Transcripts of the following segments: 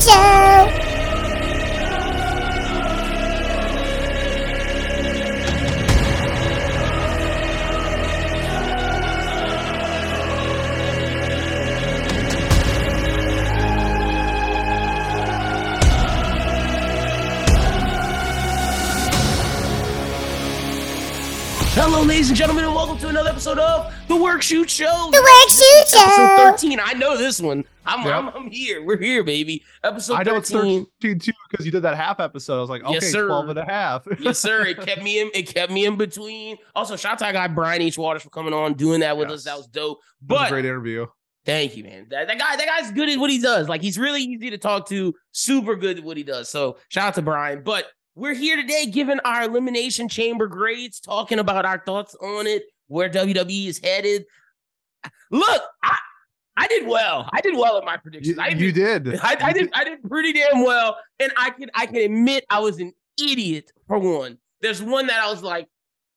Show. Hello, ladies and gentlemen, and welcome to another episode of the Work Shoot Show. The Work Shoot Episode Show. 13. I know this one. I'm, Yep. I'm, I'm here. We're here, baby. Episode thirteen. I know it's 13. 13 too because you did that half episode. I was like, okay, Yes, sir. 12 and a half. yes, sir. It kept me in. It kept me in between. Also, shout out to our guy Brian H. Waters for coming on, doing that with us. That was dope. That was a great interview. thank you, man. That, that guy, that guy's good at what he does. Like he's really easy to talk to. Super good at what he does. So shout out to Brian. But we're here today giving our elimination chamber grades, talking about our thoughts on it, where WWE is headed. Look, I, I did well. I did well in my predictions. You, I you did. I, I did I did pretty damn well, and I can I can admit I was an idiot for one. There's one that I was like,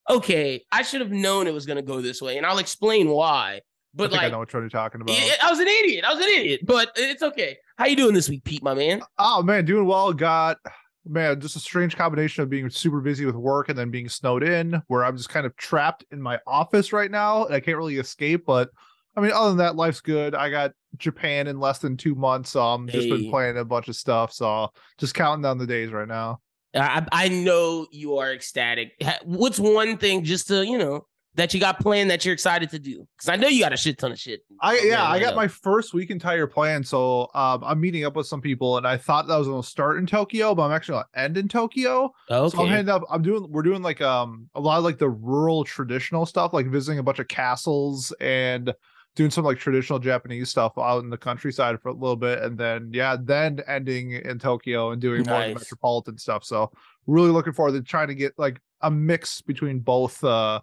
okay, I should have known it was gonna go this way, and I'll explain why. I But I like, know what you're talking about. yeah, I was an idiot. I was an idiot, but it's okay. How you doing this week, Pete, my man? Oh man, doing well. Got man, just a strange combination of being super busy with work and then being snowed in, where I'm just kind of trapped in my office right now, and I can't really escape. But I mean, other than that, life's good. I got Japan in less than two months, so I'm just Hey. been playing a bunch of stuff. So just counting down the days right now. I I know you are ecstatic. What's one thing just to you know that you got planned that you're excited to do? Because I know you got a shit ton of shit. I already yeah, I got up. my first week entire plan. So um, I'm meeting up with some people, and I thought that was gonna start in Tokyo, but I'm actually gonna end in Tokyo. Okay. So I'm okay. heading up. I'm doing. We're doing like um a lot of like the rural traditional stuff, like visiting a bunch of castles and doing some like traditional Japanese stuff out in the countryside for a little bit, and then yeah, then ending in Tokyo and doing more of the Nice. metropolitan stuff. So really looking forward to trying to get like a mix between both. uh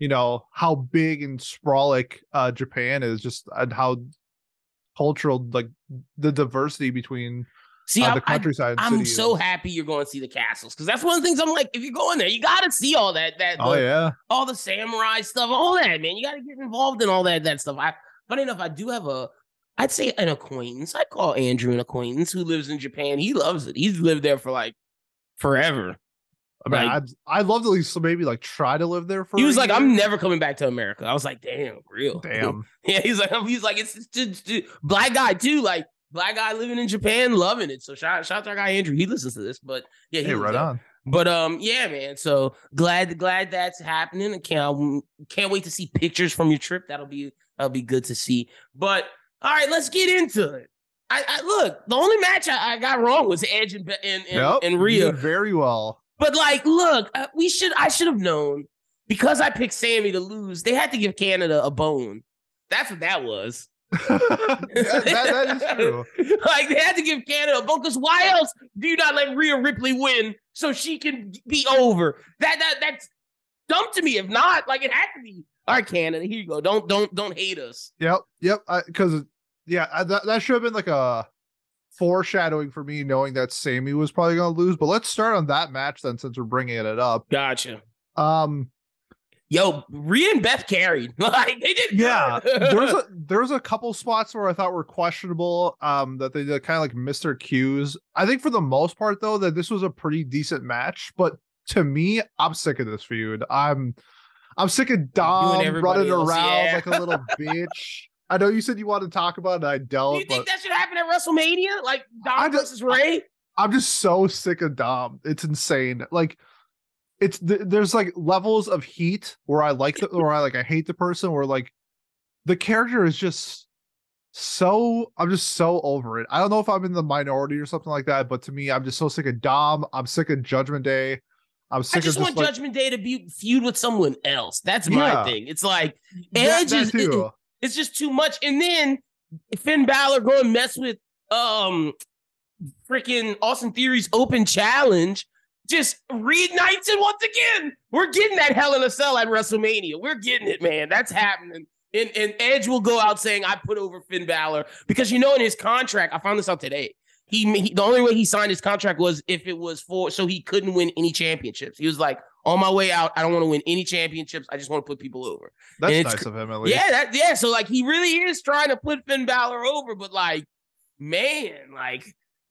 you know how big and sprawlic uh Japan is, just and how cultural like the diversity between See, uh, I, the I, countryside. I'm city so happy you're going to see the castles because that's one of the things I'm like. If you're going there, you got to see all that. That Oh the- yeah, all the samurai stuff, all that man. You got to get involved in all that that stuff. I funny enough, I do have a. I'd say an acquaintance. I call Andrew an acquaintance who lives in Japan. He loves it. He's lived there for like forever. I mean, Like- I'd I'd love to at least maybe like try to live there for. He was like, year. "I'm never coming back to America." I was like, "Damn, real, damn. Yeah, he's like, he's like, it's, it's, it's, it's- black guy too, like black guy living in Japan, loving it. So shout, shout out to our guy Andrew. He listens to this, but yeah, he Hey, right there. on. But um, yeah, man. So glad, glad that's happening. and can't can't wait to see pictures from your trip. That'll be that'll be good to see. But all right, let's get into it. I, I look, the only match I, I got wrong was Edge and and and, Yep, and Rhea. very well. But like, look, uh, we should I should have known because I picked Sami to lose. They had to give Canada a bone. That's what that was. that, that- that is true. like they had to give Canada a bone because why else do you not let Rhea Ripley win so she can be over? That that that's dumb to me. If not, like it had to be. All right, Canada, here you go. Don't don't don't hate us. Yep, yep. Because yeah, I, that that should have been like a foreshadowing for me, knowing that Sami was probably going to lose. But let's start on that match then, since we're bringing it up. Gotcha. Um, Yo, Rhea and Beth carried. Like they did. yeah, there's a there's a couple spots where I thought were questionable. Um, that they did kind of like missed their cues. I think for the most part though, that this was a pretty decent match. But to me, I'm sick of this feud. I'm I'm sick of Dom running else, around yeah. like a little bitch. I know you said you wanted to talk about it. I Do don't. you think that should happen at WrestleMania? Like I Dom just- versus Rey? I'm just so sick of Dom. It's insane. Like it's th- there's like levels of heat where I like the or I like I hate the person where like the character is just so I'm just so over it. I don't know if I'm in the minority or something like that, but to me, I'm just so sick of Dom. I'm sick of Judgment Day. I'm sick I just of want like, Judgment Day to be feud with someone else. That's my Yeah. thing. It's like that- Edge that is too. It's just too much. And then Finn Balor go and mess with um freaking Austin Theory's open challenge. Just reignites it once again. We're getting that Hell in a Cell at WrestleMania. We're getting it, man. That's happening. And, and Edge will go out saying, I put over Finn Balor. Because you know, in his contract, I found this out today. He, he the only way he signed his contract was if it was for so he couldn't win any championships. He was like, on my way out, I don't want to win any championships. I just want to put people over. That's nice of him at least. Yeah, that yeah. So like he really is trying to put Finn Balor over, but like, man, like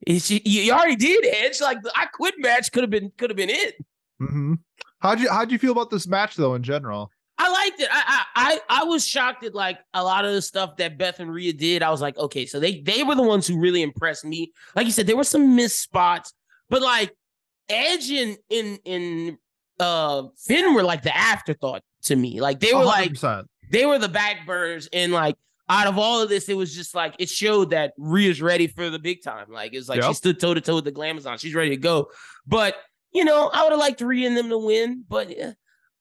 It's, you, you already did Edge. Like the I quit match could have been could have been it. hmm How'd you how'd you feel about this match though in general? I liked it. I, I I was shocked at like a lot of the stuff that Beth and Rhea did. I was like, okay, so they they were the ones who really impressed me. Like you said, there were some missed spots, but like Edge and in in uh Finn were like the afterthought to me. Like they were like 100%. they were the backburners, and like out of all of this, it was just like it showed that Rhea's ready for the big time. Like it's like she stood toe to toe with the Glamazon. She's ready to go. But you know, I would have liked Rhea and them to win. But yeah,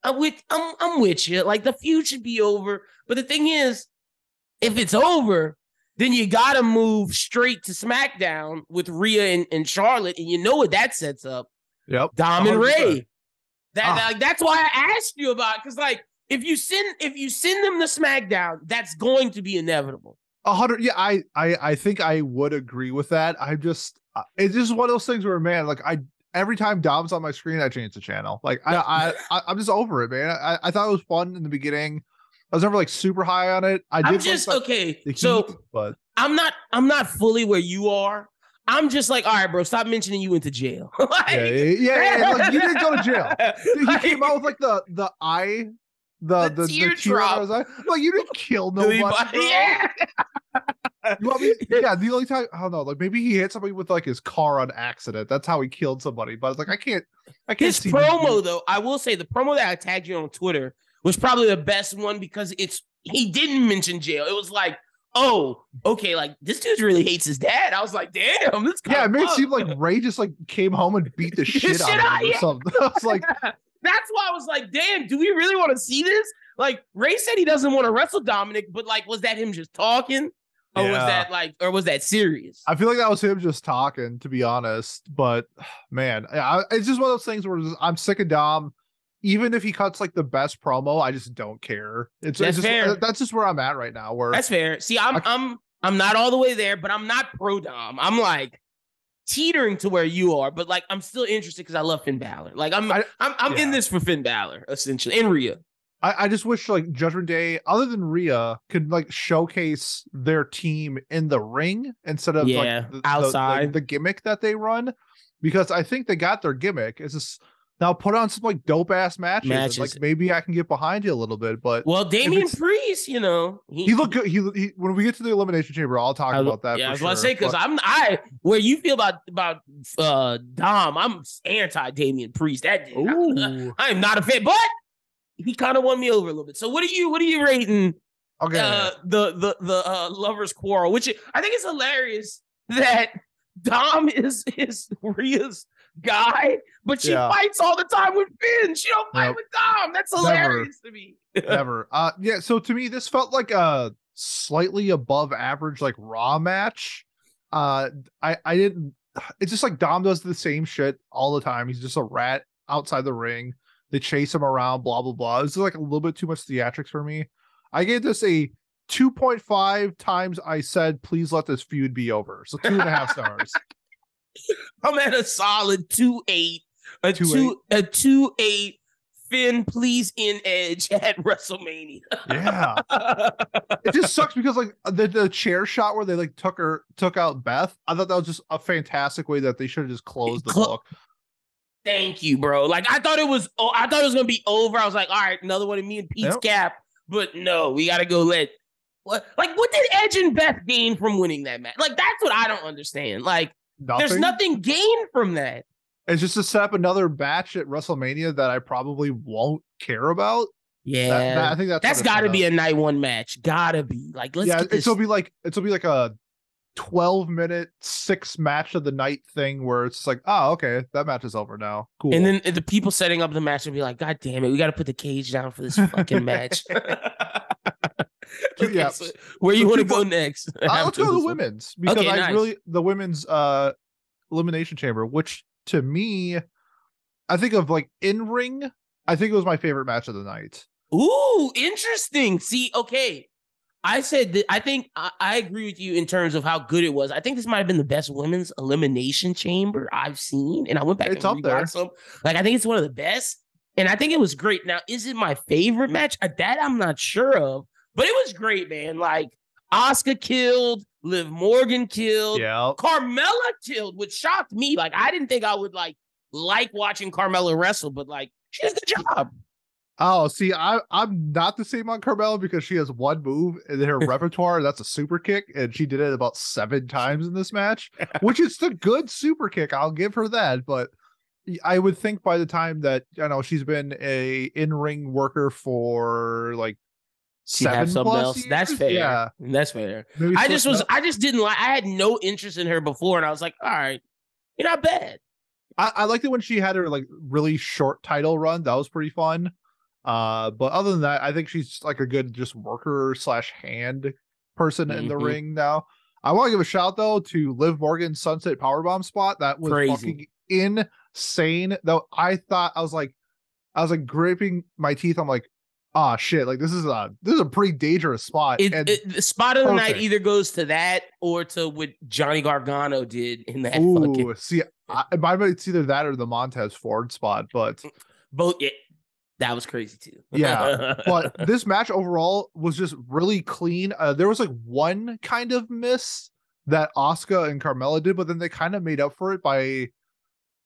I'm with I'm I'm with you. Like the feud should be over. But the thing is, if it's over, then you gotta move straight to SmackDown with Rhea and, and Charlotte, and you know what that sets up. Yep. Dom and 100%. Rey. That Ah. like, that's why I asked you about because like if you send if you send them to SmackDown, that's going to be inevitable. A hundred. Yeah, I, I, I think I would agree with that. I just, uh, it's just one of those things where, man, like I, every time Dom's on my screen, I change the channel. Like I, I, I I'm just over it, man. I, I thought it was fun in the beginning. I was never like super high on it. I did I'm just like, okay. the So but I'm not I'm not fully where you are. I'm just like, all right, bro, stop mentioning you went to jail. Like- yeah, yeah, yeah, like you didn't go to jail. He Like, came out with like the the eye, the The the, the, tear teardrop. on his eye. Like you didn't kill nobody. yeah. You want me? Yeah, the only time I don't know, like maybe he hit somebody with like his car on accident. That's how he killed somebody. But it's like I can't, I can't His see promo, though, I will say the promo that I tagged you on Twitter was probably the best one because it's he didn't mention jail. It was like, oh, okay, like this dude really hates his dad. I was like, damn, this Yeah, it made it seem like Rey just like came home and beat the shit, Shit out of him or something. I was like, That's why I was like, damn, do we really want to see this? Like Rey said he doesn't want to wrestle Dominic, but like, was that him just talking? Or was that like, or was that serious? I feel like that was him just talking, to be honest. But man, I, it's just one of those things where I'm sick of Dom. Even if he cuts like the best promo, I just don't care. It's, That's it's just fair. that's just where I'm at right now. Where That's fair. See, I'm I- I'm I'm not all the way there, but I'm not pro Dom. I'm like teetering to where you are, but like I'm still interested because I love Finn Balor. Like I'm I- I'm I'm in this for Finn Balor essentially and Rhea. I, I just wish like Judgment Day, other than Rhea, could like showcase their team in the ring instead of Yeah, like the, the- outside. the, the gimmick that they run. Because I think they got their gimmick. It's just now put on some like dope ass matches. Matches. like maybe I can get behind you a little bit. But Well, Damian Priest, you know, he looked good. He, he when we get to the elimination chamber, I'll talk I- about that. Yeah, I was gonna say because I'm I where you feel about about uh Dom. I'm anti Damian Priest. That Ooh, I am not a fan, but he kind of won me over a little bit. So what are you what are you rating okay. uh, the the the uh, lovers quarrel, which I think is hilarious that Dom is is Rhea's guy, but she Yeah. fights all the time with Finn. She don't fight Yep. with Dom. That's Never. hilarious to me. Never. Uh yeah, so to me this felt like a slightly above average like raw match. Uh I I didn't it's just like Dom does the same shit all the time. He's just a rat outside the ring. They chase him around, blah blah blah. This is like a little bit too much theatrics for me. I gave this a 2.5 times I said please let this feud be over. So two and a half stars. I'm at a solid two eight, a Two two, a two eight. Finn, please in Edge at WrestleMania. Yeah. it just sucks because like the, the chair shot where they like took her took out Beth. I thought that was just a fantastic way that they should have just closed the book. Thank you, bro. Like I thought it was. Oh, I thought it was gonna be over. I was like, all right, another one of me and Pete's Yep. cap. But no, we gotta go let. What? Like, what did Edge and Beth gain from winning that match? Like, that's what I don't understand. Like, Nothing. there's nothing gained from that. It's just to set up another batch at WrestleMania that I probably won't care about. Yeah, That- that- I think that's that's got to be a night one match. Gotta be. Like, let's yeah. It'll be like it'll be like a twelve minute six match of the night thing where it's like, oh, okay, that match is over now. Cool. And then the people setting up the match will be like, God damn it, we got to put the cage down for this fucking match. Okay, Yeah. so where you So want to go next? Uh, let's go to the one. women's because Okay, I nice. really the women's uh elimination chamber, which to me, I think of like in ring. I think it was my favorite match of the night. Ooh, interesting. See, okay. I said that I think I, I agree with you in terms of how good it was. I think this might have been the best women's elimination chamber I've seen. And I went back It's and up there. rewatched some. Like, I think it's one of the best. And I think it was great. Now, is it my favorite match? Uh, That I'm not sure of, but it was great, man. Like Asuka killed, Liv Morgan killed. Yeah. Carmella killed, which shocked me. Like I didn't think I would like like watching Carmella wrestle, but like she does the job. Oh, see, I I'm not the same on Carmella because she has one move in her repertoire. That's a super kick, and she did it about seven times in this match, which is the good super kick. I'll give her that. But I would think by the time that you know she's been a in ring worker for like She seven have something else. That's fair. Yeah, That's fair. maybe I just was up. I just didn't like I had no interest in her before, and I was like, all right, you're not bad. I, I liked it when she had her like really short title run. That was pretty fun. Uh, but other than that, I think she's like a good just worker slash hand person in the Mhm. ring now. I want to give a shout though to Liv Morgan's Sunset Powerbomb spot. That was Crazy. fucking insane. Though I thought I was like, I was like gripping my teeth. I'm like, ah, shit. Like this is a this is a pretty dangerous spot. It, and it- the spot of the night either goes to that or to what Johnny Gargano did in that fucking ooh, see, I, it's either that or the Montez Ford spot, but. both. Yeah, that was crazy too. Yeah, but this match overall was just really clean. Uh, there was like one kind of miss that Asuka and Carmella did, but then they kind of made up for it by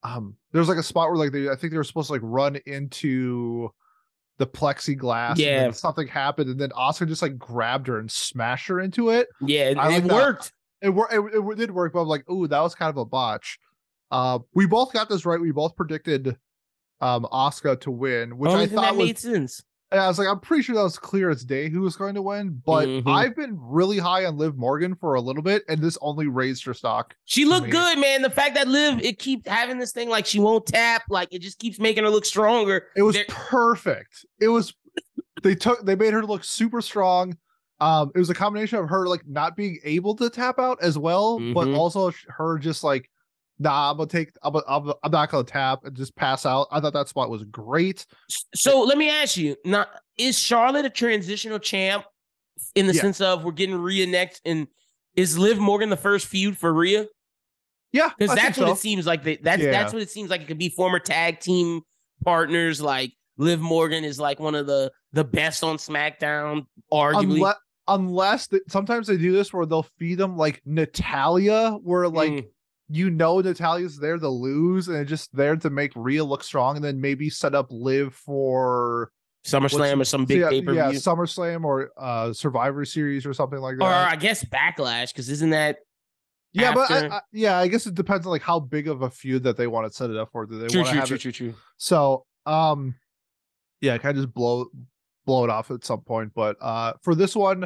um there's like a spot where like they I think they were supposed to like run into the plexiglass and Yeah. something happened and then Asuka just like grabbed her and smashed her into it. yeah, it, I like it worked. It, wor- it, it did work, but I'm like, ooh, that was kind of a botch. Uh we both got this right. We both predicted um Asuka to win, which Only I thing thought that was made sense. And I was like, I'm pretty sure that was clear as day who was going to win, but Mhm. I've been really high on Liv Morgan for a little bit, and this only raised her stock. She looked good, man. The fact that Liv it keeps having this thing like she won't tap, like it just keeps making her look stronger. It was There- perfect. It was they took they made her look super strong. Um, it was a combination of her like not being able to tap out as well, but Mhm. also her just like, nah, I'm gonna take, I'm, I'm, I'm not gonna tap and just pass out. I thought that spot was great. So let me ask you: Now, is Charlotte a transitional champ in the Yeah. sense of we're getting Rhea next, and is Liv Morgan the first feud for Rhea? Yeah, Because that's what so. it seems like. They, that's Yeah. that's what it seems like. It could be former tag team partners. Like Liv Morgan is like one of the the best on SmackDown, arguably. Unless, unless they, sometimes they do this where they'll feed them like Natalya, where like Mm. You know Natalya's there to lose and just there to make Rhea look strong, and then maybe set up Liv for SummerSlam or some big yeah, pay per yeah, SummerSlam or uh Survivor Series or something like that. or I guess Backlash. Because isn't that yeah, but I, I, yeah, I guess it depends on like how big of a feud that they want to set it up for. Do they true, want to true, have true, it? true, true. So, um, yeah, kind of just blow blow it off at some point. But uh, for this one,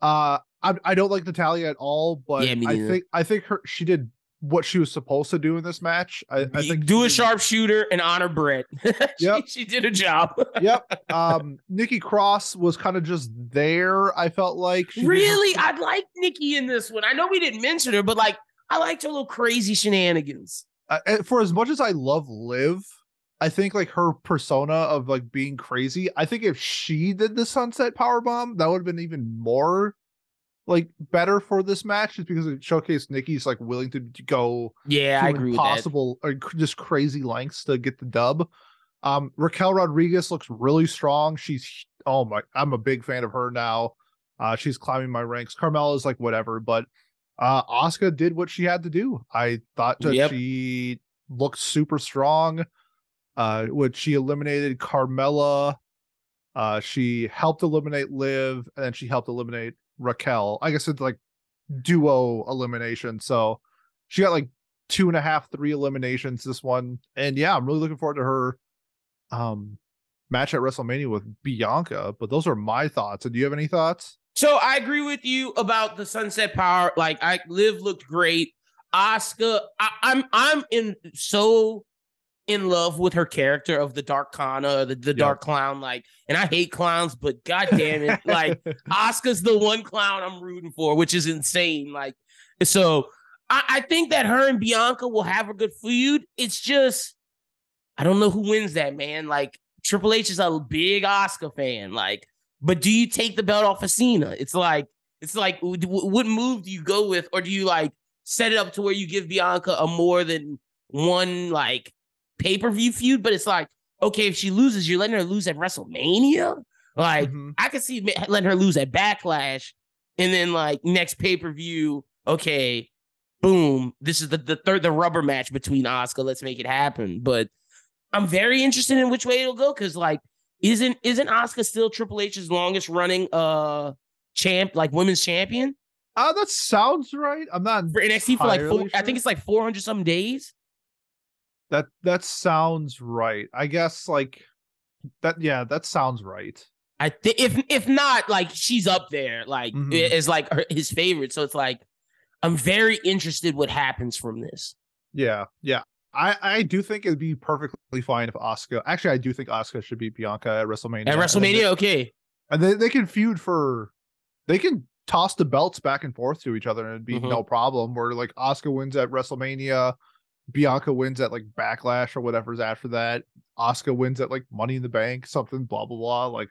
uh, I I don't like Natalya at all. But Yeah, I think I think her she did what she was supposed to do in this match. I, I think do a sharpshooter and honor Brett. she, Yep. she did a job. Yep. Um, Nikki Cross was kind of just there. I felt like she really, I like Nikki in this one. I know we didn't mention her, but like I liked her little crazy shenanigans. uh, for as much as I love Liv, I think like her persona of like being crazy. I think if she did the Sunset Power Bomb, that would have been even more like better for this match, is because it showcased Nikki's like willing to go Yeah, I agree impossible or just crazy lengths to get the dub. Um, Raquel Rodriguez looks really strong. She's oh my, I'm a big fan of her now. Uh, she's climbing my ranks. Carmella is like whatever, but uh, Asuka did what she had to do. I thought that Yep. she looked super strong. Uh, which she eliminated Carmella. Uh, she helped eliminate Liv, and then she helped eliminate Raquel. I guess it's like duo elimination. So she got like two and a half, three eliminations this one. And yeah, I'm really looking forward to her um match at WrestleMania with Bianca. But those are my thoughts. And do you have any thoughts? So I agree with you about the sunset power. Like I Liv looked great. Asuka, I, I'm I'm in so in love with her character of the dark Kana, the, the Yep. dark clown. Like, and I hate clowns, but god damn it, like Asuka's the one clown I'm rooting for, which is insane. Like, so I, I think that her and Bianca will have a good feud. It's just I don't know who wins that, man. Like Triple H is a big Asuka fan. Like, but do you take the belt off of Cena? It's like it's like what move do you go with, or do you like set it up to where you give Bianca a more than one like pay per view feud? But it's like okay, if she loses, you're letting her lose at WrestleMania. Like Mhm. I could see letting her lose at Backlash, and then like next pay per view, okay, boom, this is the the third the rubber match between Asuka. Let's make it happen. But I'm very interested in which way it'll go because like isn't isn't Asuka still Triple H's longest running uh champ like women's champion Uh, that sounds right. I'm not for NXT for like four, entirely I think it's like 400 some days. That that sounds right. I guess like that. Yeah, that sounds right. I think if if not, like she's up there, like Mhm. as like her, his favorite. So it's like I'm very interested what happens from this. Yeah, yeah. I I do think it'd be perfectly fine if Asuka. Actually, I do think Asuka should beat Bianca at WrestleMania. At And WrestleMania, they- okay, and they, they can feud for. They can toss the belts back and forth to each other and it'd be Mhm. no problem. Where like Asuka wins at WrestleMania, Bianca wins at like Backlash or whatever's after that. Asuka wins at like Money in the Bank, something blah blah blah. Like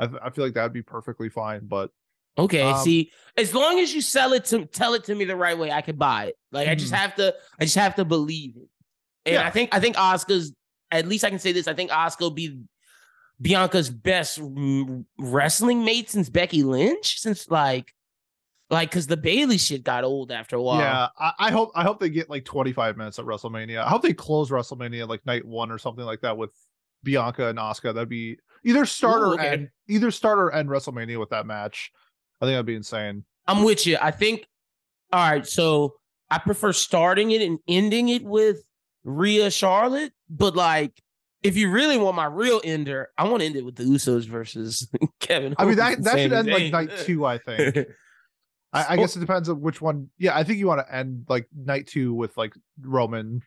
I I feel like that'd be perfectly fine. But okay. Um, See, as long as you sell it to tell it to me the right way, I could buy it. Like I just Mhm. have to, I just have to believe it. And Yeah. I think I think Asuka's at least I can say this. I think Asuka will be Bianca's best mm, wrestling mate since Becky Lynch, since like. Like, cause the Bayley shit got old after a while. Yeah, I, I hope I hope they get like 25 minutes at WrestleMania. I hope they close WrestleMania like night one or something like that with Bianca and Asuka. That'd be either start Ooh, or okay. end either start or end WrestleMania with that match. I think that'd be insane. I'm with you. I think. All right, so I prefer starting it and ending it with Rhea Charlotte, but like, if you really want my real ender, I want to end it with the Usos versus Kevin. I mean that that should end like night two. I think. I, I guess it depends on which one. Yeah, I think you want to end like night two with like Roman.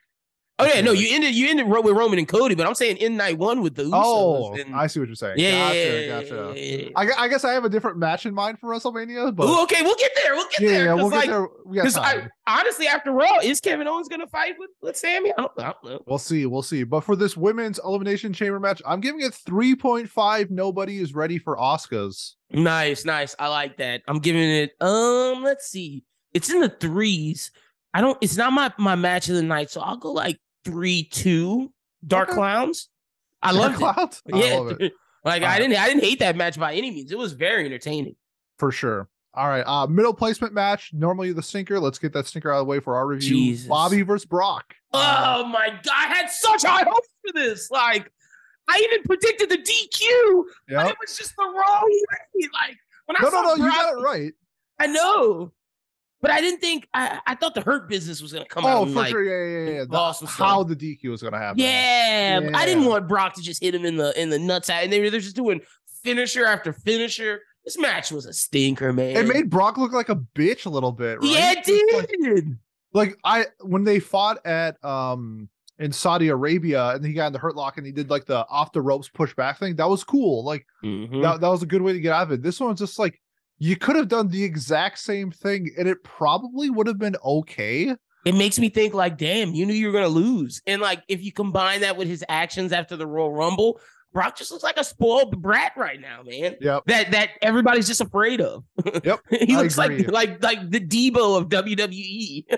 Oh yeah, no, you ended you ended with Roman and Cody, but I'm saying in night one with the Usos. Oh, and- I see what you're saying. yeah, gotcha, yeah, gotcha. yeah, yeah. I, I guess I have a different match in mind for WrestleMania, but Ooh, okay, we'll get there. We'll get there. yeah, we'll like, get there. We got time. I honestly, after Raw, is Kevin Owens gonna fight with with Sami? I don't, I don't know. We'll see. We'll see. But for this women's elimination chamber match, I'm giving it 3.5. Nobody is ready for Oscars. Nice, nice. I like that. I'm giving it. Um, let's see. It's in the threes. I don't. It's not my my match of the night, so I'll go like three two. Dark Okay. Clowns. I love it. Cloud? I Yeah, love it like I didn't. I didn't hate that match by any means. It was very entertaining. for sure. All right. Uh, middle placement match. Normally the stinker. Let's get that stinker out of the way for our review. Jesus. Bobby versus Brock. Uh, Oh my god! I had such high hopes for this. Like, I even predicted the DQ, but yeah. it was just the wrong way. Like when I No, saw no, no. No, you got it right. I know, but I didn't think. I, I thought the Hurt Business was gonna come out. Oh, for like, sure. Yeah, yeah, yeah. The- how the DQ was going to happen. Yeah, but I didn't want Brock to just hit him in the in the nuts, and they were they're just doing finisher after finisher. This match was a stinker, man. It made Brock look like a bitch a little bit, right? yeah, it It's like- like I when they fought at um in Saudi Arabia and he got in the hurt lock and he did like the off the ropes push back thing. That was cool. Like Mhm. that, that was a good way to get out of it. This one's just like you could have done the exact same thing and it probably would have been okay. It makes me think like, damn, you knew you were gonna lose, and like if you combine that with his actions after the Royal Rumble, Brock just looks like a spoiled brat right now, man. Yep. That that everybody's just afraid of. Yep, he I looks like agree. like like the Deebo of WWE.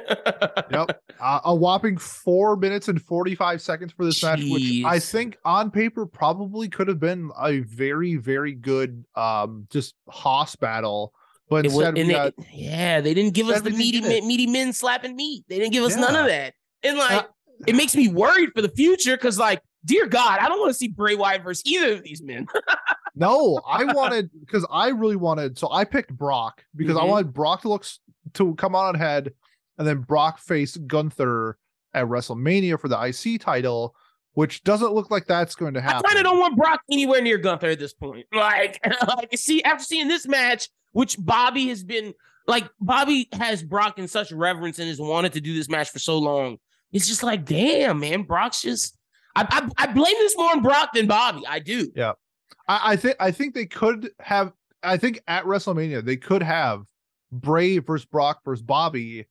Yep. Uh, a whopping four minutes and 45 seconds for this match, which I think on paper probably could have been a very, very good um just Hoss battle. But It was, instead we they- yeah, they didn't give us the meaty men, meaty men slapping meat. They didn't give us none of that. And like, Uh, it makes me worried for the future because, like, dear God, I don't want to see Bray Wyatt versus either of these men. No, I wanted because I really wanted. So I picked Brock because I Mhm. wanted Brock to look to come on head, and then Brock face Gunther at WrestleMania for the IC title, which doesn't look like that's going to happen. I kind of don't want Brock anywhere near Gunther at this point. Like, like see, after seeing this match, which Bobby has been like, Bobby has Brock in such reverence and has wanted to do this match for so long. It's just like, damn, man, Brock's just. I, I, I blame this more on Brock than Bobby. I do. I, I think I think they could have. I think at WrestleMania they could have Bray versus Brock versus Bobby.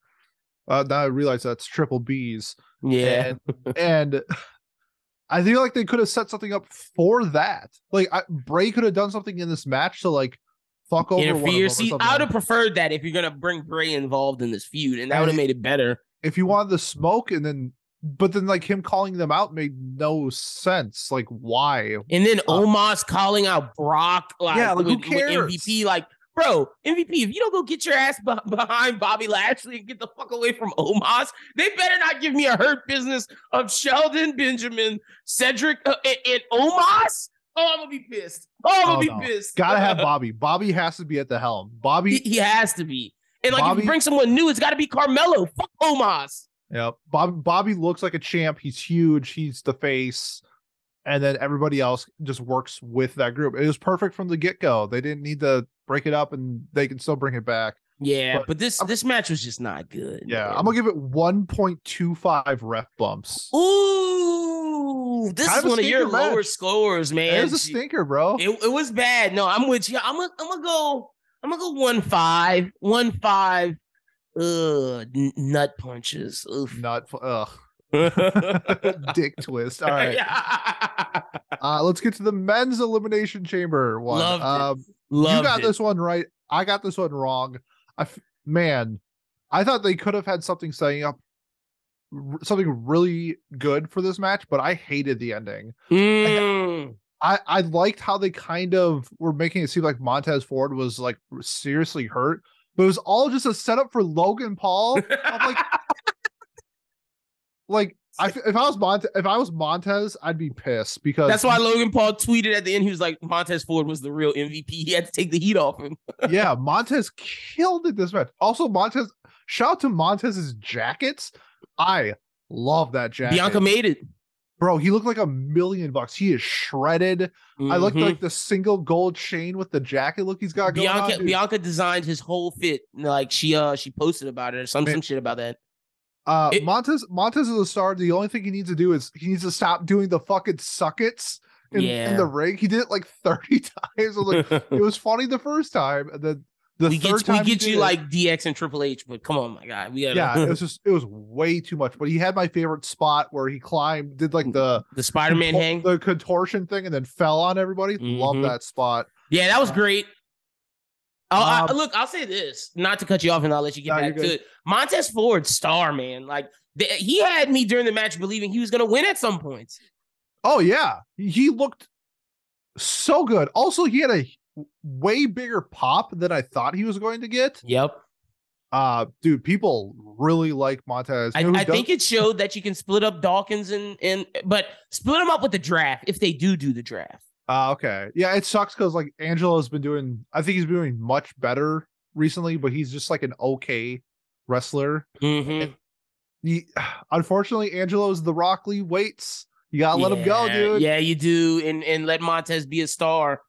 Uh, now I realize that's triple B's. Yeah. and, and I feel like they could have set something up for that. Like I, Bray could have done something in this match to like fuck over one of them interfere. See. I would have preferred that if you're gonna bring Bray involved in this feud, and that would have made it better. if you wanted the smoke and then but then like him calling them out made no sense. Like why? And then Uh, Omos calling out Brock, like, Yeah, like, who with- with cares? MVP, like bro, MVP, if you don't go get your ass be- behind Bobby Lashley and get the fuck away from Omos, they better not give me a hurt business of Shelton Benjamin, Cedric, uh, and, and Omos. Oh, I'm gonna be pissed. Oh, I'm gonna Oh, be no. pissed. Gotta have Bobby. Bobby has to be at the helm. Bobby, he has to be. And like, if you bring someone new, it's got to be Carmelo. Fuck Omos. Yeah, Bob, Bobby looks like a champ. He's huge. He's the face, and then everybody else just works with that group. It was perfect from the get go. They didn't need to break it up, and they can still bring it back. Yeah, But but, this I'm- this match was just not good. Yeah, man. I'm gonna give it 1.25 ref bumps. Ooh, this Kind is of one of your match. lower scores, man. It was a stinker, bro. It, it was bad. No, I'm with you. I'm gonna I'm gonna go. I'm gonna go one five, one five. Ugh, nut punches. Oof. Fu- ugh. Dick twist. All right. Uh, let's get to the men's elimination chamber one. Loved it. um, Loved you got it. this one right. I got this one wrong. I f- man, I thought they could have had something setting up r- something really good for this match, but I hated the ending. Mm. I I liked how they kind of were making it seem like Montez Ford was like seriously hurt, but it was all just a setup for Logan Paul. I'm like, like I, if I was Montez, if I was Montez, I'd be pissed because That's why Logan Paul tweeted at the end. He was like, Montez Ford was the real MVP. He had to take the heat off him. yeah, Montez killed it this match. Also, Montez, shout out to Montez's jackets. I love that jacket. Bianca made it. Bro, he looked like a million bucks. He is shredded. I like Mhm. like the single gold chain with the jacket look he's got going Bianca. on. Bianca designed his whole fit. Like she uh she posted about it or some Man. some shit about that. Uh, It- Montez Montez is a star. The only thing he needs to do is he needs to stop doing the fucking suckets in, in the ring. He did it like 30 times. I was like, it was funny the first time, and then the we get we get you like DX and Triple H, but come on, my guy, we gotta, yeah, it was just it was way too much. But he had my favorite spot where he climbed, did like the the Spider Man contor- hang. the contortion thing, and then fell on everybody. Love Mhm. that spot. Yeah, that was great. I'll, I- Um, look, I'll say this, not to cut you off, and I'll let you get No, back to it. Montez Ford, star man, like the, he had me during the match believing he was going to win at some points. Oh yeah, he looked so good. Also, he had a way bigger pop than I thought he was going to get. Yep, Uh, dude, people really like Montez. I, You know who I think it showed that you can split up Dawkins and and but split them up with the draft if they do do the draft. Uh, okay. Yeah, it sucks because like Angelo's been doing I think he's been doing much better recently, but he's just like an okay wrestler. Mhm. He, unfortunately, Angelo's the Rockley weights. You gotta let him go, dude. Yeah, you do, and and let Montez be a star.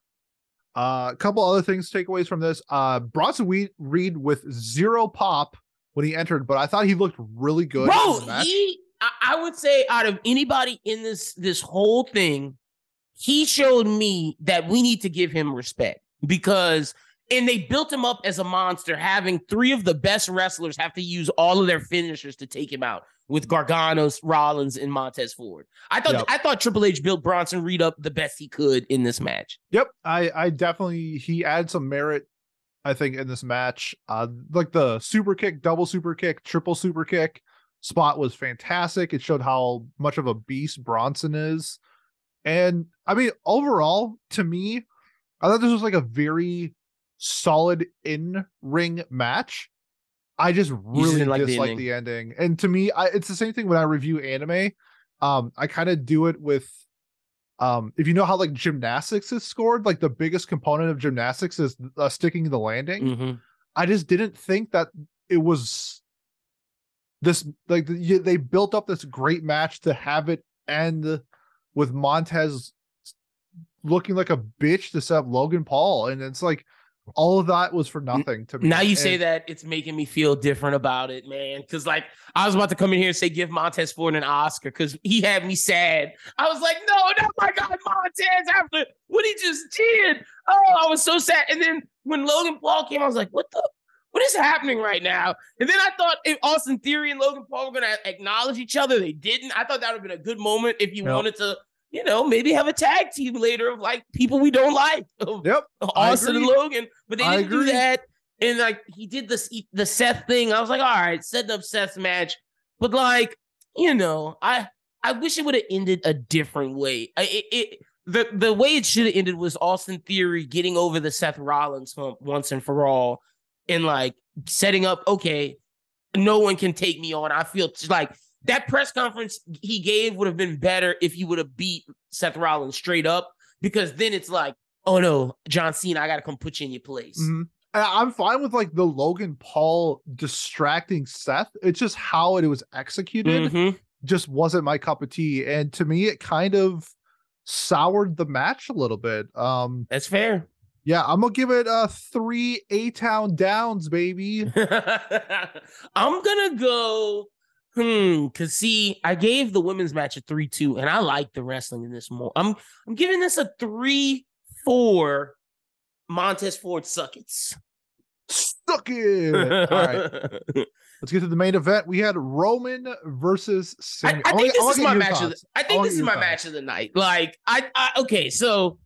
Uh, a couple other things takeaways from this. Uh, Bronson Reed, Reed with zero pop when he entered, but I thought he looked really good. Bro, he I, I would say out of anybody in this this whole thing, he showed me that we need to give him respect because and they built him up as a monster, having three of the best wrestlers have to use all of their finishers to take him out with Garganos, Rollins, and Montez Ford. I thought Yep. I thought Triple H built Bronson Reed up the best he could in this match. Yep, I I definitely he added some merit, I think, in this match. Uh, like the super kick, double super kick, triple super kick spot was fantastic. It showed how much of a beast Bronson is, and I mean overall, to me, I thought this was like a very solid in ring match. I just really like the dislike ending. the ending, and to me, I, it's the same thing when I review anime. Um, I kind of do it with um if you know how like gymnastics is scored like the biggest component of gymnastics is uh, sticking the landing Mhm. i just didn't think that it was this like the, they built up this great match to have it end with montez looking like a bitch to set up logan paul and it's like all of that was for nothing to me Now you say that it's making me feel different about it, man. Because like I was about to come in here and say give Montez Ford an Oscar because he had me sad. I was like, no, no, my God, Montez after what he just did. Oh, I was so sad. And then when Logan Paul came, I was like, what the? What is happening right now? And then I thought if Austin Theory and Logan Paul were going to acknowledge each other. They didn't. I thought that would have been a good moment if you wanted to, you know, maybe have a tag team later of like people we don't like. yep Austin and. Logan, but they didn't do that. And like he did this the Seth thing. I was like, all right, setting up Seth's match. But like, you know, I I wish it would have ended a different way. I, it, it the the way it should have ended was Austin Theory getting over the Seth Rollins hump once and for all, and like setting up. Okay, no one can take me on. I feel like that press conference he gave would have been better if he would have beat Seth Rollins straight up, because then it's like, oh no, John Cena, I got to come put you in your place. Mhm. I'm fine with like the Logan Paul distracting Seth. It's just how it was executed Mhm. just wasn't my cup of tea. And to me, it kind of soured the match a little bit. Um, That's fair. yeah, I'm gonna give it a three A Town Downs, baby. I'm gonna go. Hmm. Cause see, I gave the women's match a three two, and I like the wrestling in this more. I'm I'm giving this a three four. Montez Ford suckets. Stuck it. All right, let's get to the main event. We had Roman versus I, I think this wanna is my match. Of the. I think wanna this is my match of the night. Like I, I okay, so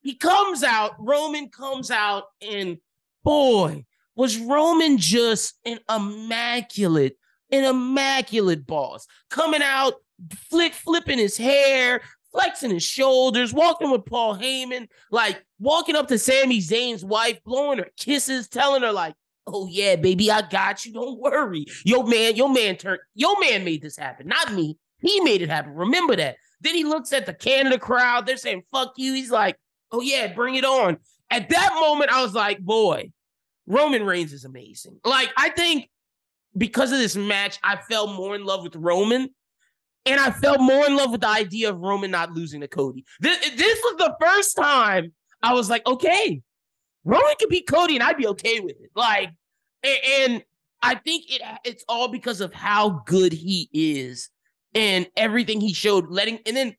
he comes out. Roman comes out, and boy, was Roman just an immaculate, an immaculate boss coming out, flick flipping his hair. Flexing his shoulders, walking with Paul Heyman, like walking up to Sami Zayn's wife, blowing her kisses, telling her like, "Oh yeah, baby, I got you. Don't worry. Yo, man, your man turned. Your man made this happen, not me. He made it happen. Remember that." Then he looks at the Canada crowd. They're saying, "Fuck you." He's like, "Oh yeah, bring it on." At that moment, I was like, "Boy, Roman Reigns is amazing." Like I think because of this match, I fell more in love with Roman. And I fell more in love with the idea of Roman not losing to Cody. This, this was the first time I was like, okay, Roman could beat Cody and I'd be okay with it. Like, and, I think it it's all because of how good he is and everything he showed, letting and then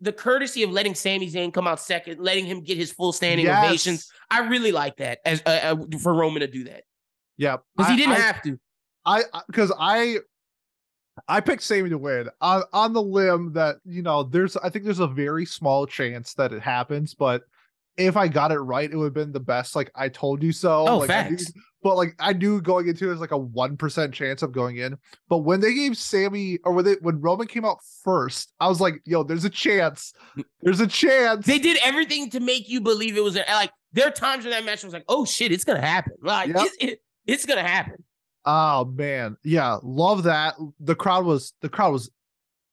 the courtesy of letting Sami Zayn come out second, letting him get his full standing Yes. ovations. I really like that as uh, uh, for Roman to do that Yeah, because he didn't I- have to. I because I I picked Sami to win on on the limb that you know there's I think there's a very small chance that it happens, but if I got it right, it would have been the best. Like I told you so. Oh, like, I knew- facts. but like I knew going into it was like a one percent chance of going in. But when they gave Sami or when they when Roman came out first, I was like, yo, there's a chance. There's a chance. They did everything to make you believe it was a, like there are times when that match was like, oh shit, it's gonna happen. Like Yep. it, it- it's gonna happen. Oh man, yeah, love that. The crowd was the crowd was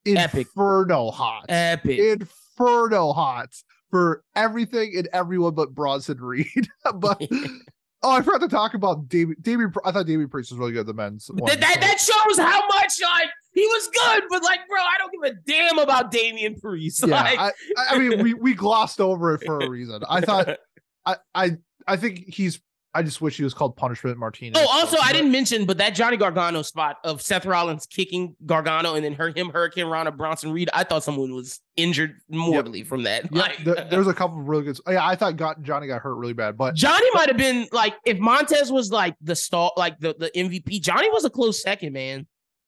Epic. inferno hot. Epic. inferno hot for everything and everyone but Bronson Reed. but oh, I forgot to talk about. David, I thought David Priest was really good. at The men's one. that, that, so- that shows how much like he was good, but like, bro, I don't give a damn about Damian Priest. yeah, like, I, I mean, we we glossed over it for a reason. I thought, I, I, I think he's. I just wish he was called Punishment Martinez. Oh, also, I didn't mention, but that Johnny Gargano spot of Seth Rollins kicking Gargano and then her him hurricanrana Bronson Reed. I thought someone was injured mortally from that. Yeah, Like, there, there was a couple of really good. Yeah, I thought got Johnny got hurt really bad, but Johnny might have been like if Montez was like the star, like the, the MVP. Johnny was a close second, man.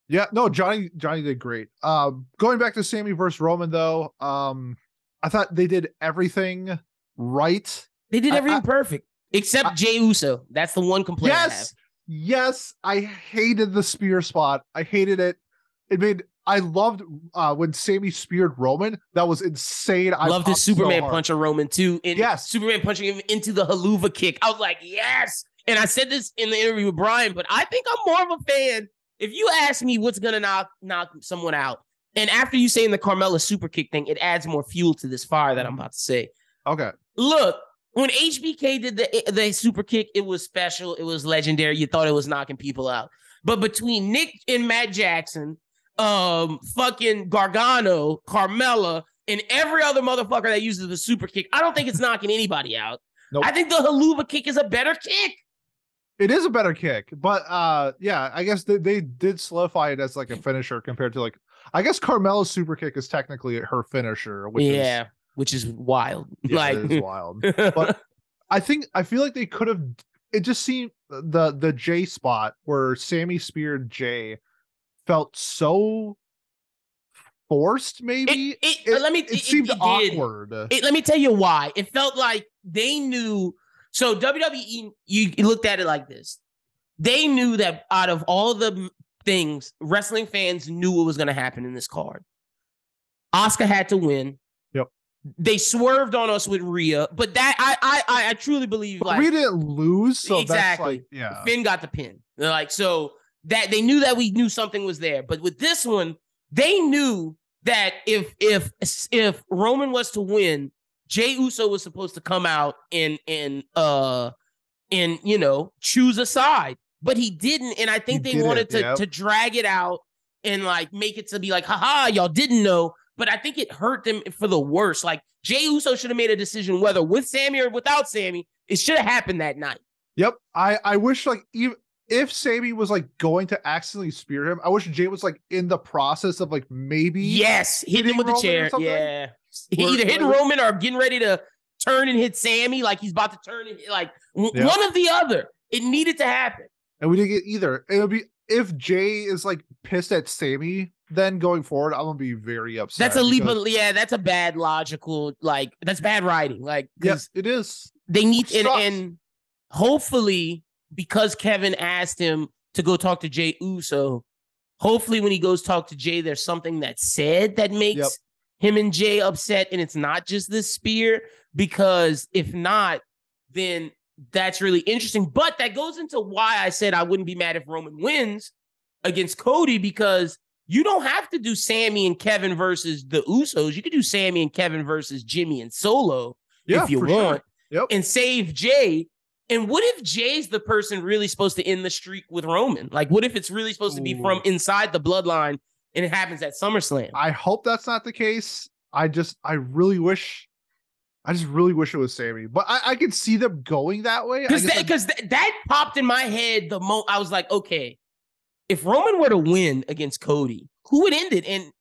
Yeah, no, Johnny Johnny did great. Um going back to Sami versus Roman though, um I thought they did everything right. They did I- everything I- perfect except I- Jey Uso. That's the one complaint. I have. yes. Yes, I hated the spear spot. I hated it. It made I loved uh when Sami speared Roman. That was insane. I Loved his popped so Superman punch on Roman too. And Yes. Superman punching him into the Helluva kick. I was like, yes. And I said this in the interview with Brian, but I think I'm more of a fan. If you ask me what's gonna knock knock someone out, and after you saying the Carmella super kick thing, it adds more fuel to this fire that I'm about to say. Okay. Look, when HBK did the the super kick, it was special. It was legendary. You thought it was knocking people out. But between Nick and Matt Jackson, um, fucking Gargano, Carmella, and every other motherfucker that uses the super kick, I don't think it's knocking anybody out. Nope. I think the Helluva kick is a better kick. It is a better kick, but uh yeah, I guess they, they did solidify it as like a finisher compared to like I guess Carmella's super kick is technically her finisher, which is yeah, which is wild. yeah, like, it is wild. but I think I feel like they could have. It just seemed the the Jey spot where Sami speared Jey felt so forced. Maybe it, it, it, let me. it seemed it did. awkward. It, let me tell you why. It felt like they knew. So WWE, you, you looked at it like this. They knew that out of all the things, wrestling fans knew what was going to happen in this card. Asuka had to win. Yep. they swerved on us with Rhea, but that I I I truly believe like we didn't lose, so Exactly. that's like yeah. Finn got the pin. They're like so that they knew that we knew something was there, but with this one, they knew that if if if Roman was to win, Jey Uso was supposed to come out and and uh and you know choose a side, but he didn't, and I think He they wanted didn't, to yep. to drag it out and like make it to be like, haha, y'all didn't know. But I think it hurt them for the worst. Like Jey Uso should have made a decision whether with Sami or without Sami. It should have happened that night. Yep. I I wish like even if Sami was like going to accidentally spear him, I wish Jey was like in the process of like maybe Yes, hit him hitting with the Roman or chair. Yeah, either hitting or- Roman or getting ready to turn and hit Sami, like he's about to turn and hit, like Yeah. one of the other. It needed to happen. and we didn't get either. It would be if Jey is like pissed at Sami, then going forward, I'm gonna be very upset. That's a leap because- of yeah. That's a bad logical like that's bad writing. Like Yes, it is. they need and, and hopefully because Kevin asked him to go talk to Jey Uso, hopefully when he goes talk to Jey, there's something that's said that makes Yep. him and Jey upset, and it's not just this spear. Because if not, then that's really interesting. But that goes into why I said I wouldn't be mad if Roman wins against Cody because you don't have to do Sami and Kevin versus the Usos. You could do Sami and Kevin versus Jimmy and Solo Yeah, if you for sure. want Yep. and save Jey. And what if Jey's the person really supposed to end the streak with Roman? Like, what if it's really supposed to be from inside the bloodline and it happens at SummerSlam? I hope that's not the case. I just I really wish I just really wish it was Sami. But I, I could see them going that way. Because that, I- because that, that popped in my head the moment I was like, okay, if Roman were to win against Cody, who would end it? And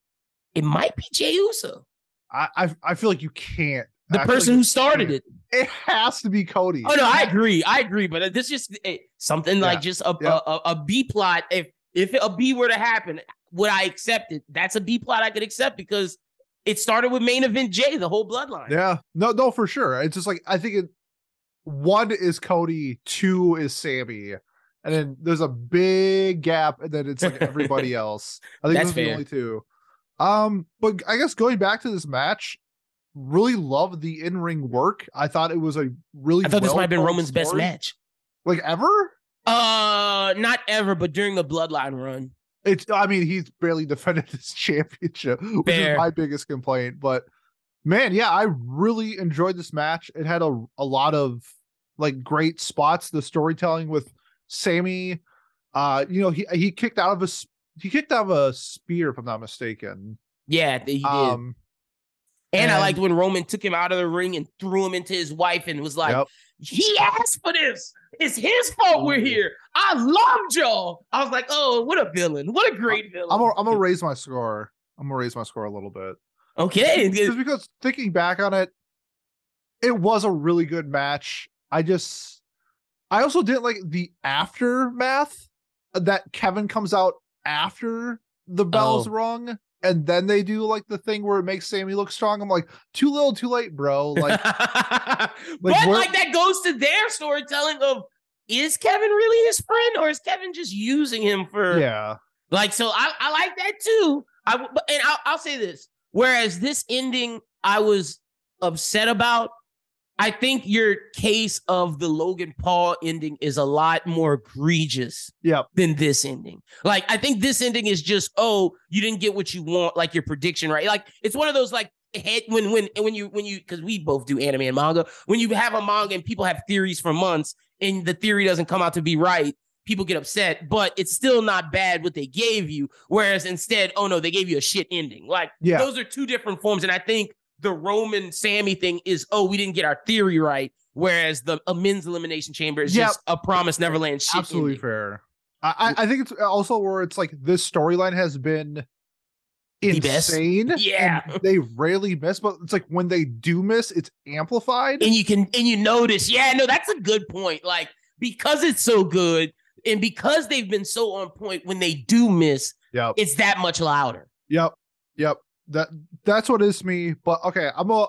it might be Jey Uso, I, I I feel like you can't. the I person like who started it. can't. It has to be Cody. Oh no, I agree. I agree. But this just eh, something like just a, Yeah. a, a, a B plot. If if a B were to happen, would I accept it? That's a B plot I could accept because it started with main event Jey, the whole bloodline. Yeah, no, no, for sure. It's just like I think it. One is Cody, two is Sami, and then there's a big gap, and then it's like everybody else. I think That's those are the only two. Um, but I guess going back to this match, really loved the in ring work. I thought it was a really. I thought this might have been Roman's best match. like ever. Uh, not ever, but during the bloodline run. It's. I mean, he's barely defended his championship, which Fair. is my biggest complaint. But man, yeah, I really enjoyed this match. It had a a lot of like great spots. The storytelling with Sami, uh, you know, he he kicked out of a he kicked out of a spear, if I'm not mistaken. Yeah, he did. Um, and, I liked when Roman took him out of the ring and threw him into his wife and was like, Yep. he asked for this. It's his fault we're here. I loved y'all. I was like, oh, what a villain. What a great villain. I'm gonna I'm gonna raise my score. I'm gonna raise my score a little bit. okay. just because thinking back on it, it was a really good match. I just, I also didn't like the aftermath that Kevin comes out after the bell's Oh. rung, and then they do like the thing where it makes Sami look strong. I'm like, too little, too late, bro. Like, but like that goes to their storytelling of is Kevin really his friend or is Kevin just using him for yeah, like so I, I like that too. I and I'll, I'll say this. Whereas this ending I was upset about, I think your case of the Logan Paul ending is a lot more egregious Yep. than this ending. Like, I think this ending is just, oh, you didn't get what you want, like your prediction, right? Like, it's one of those like head when when when you when you because we both do anime and manga. When you have a manga and people have theories for months and the theory doesn't come out to be right, people get upset, but it's still not bad what they gave you. Whereas instead, oh no, they gave you a shit ending. Like yeah, those are two different forms. And I think the Roman Sami thing is, oh, we didn't get our theory right. Whereas the a men's elimination chamber is Yep. just a promise Neverland absolutely ending. fair. I, I I think it's also where it's like this storyline has been insane. Yeah. they rarely miss, but it's like when they do miss, it's amplified. And you can and you notice, yeah, no, that's a good point. Like because it's so good and because they've been so on point when they do miss, Yep. it's that much louder. Yep. Yep. That that's what is me. But okay, I'm a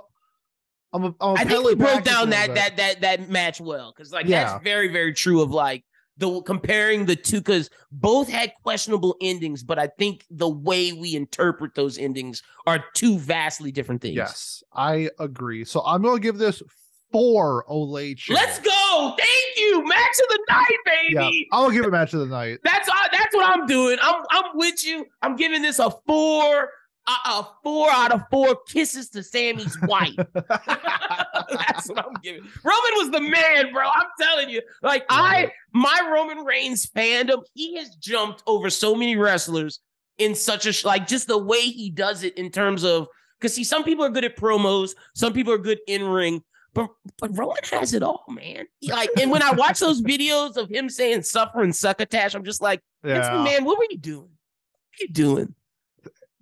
I'm a I'm a I think pedal we it back broke down that that that that match well because like Yeah. that's very very true of like the comparing the two because both had questionable endings, but I think the way we interpret those endings are two vastly different things. Yes, I agree. So I'm gonna give this four Olay. Let's go. Thank you. Match of the night, baby. Yeah. I'll give it a match of the night. That's all, that's what I'm doing. I'm I'm with you. I'm giving this a four, a, a four out of four kisses to Sami's wife. That's what I'm giving. Roman was the man, bro. I'm telling you. Like I, my Roman Reigns fandom, he has jumped over so many wrestlers in such a like just the way he does it in terms of because see, some people are good at promos, some people are good in ring. But, but Roman has it all, man. Like, and when I watch those videos of him saying "suffer" and "succotash," I'm just like, yeah. man, what were you doing? What are you doing?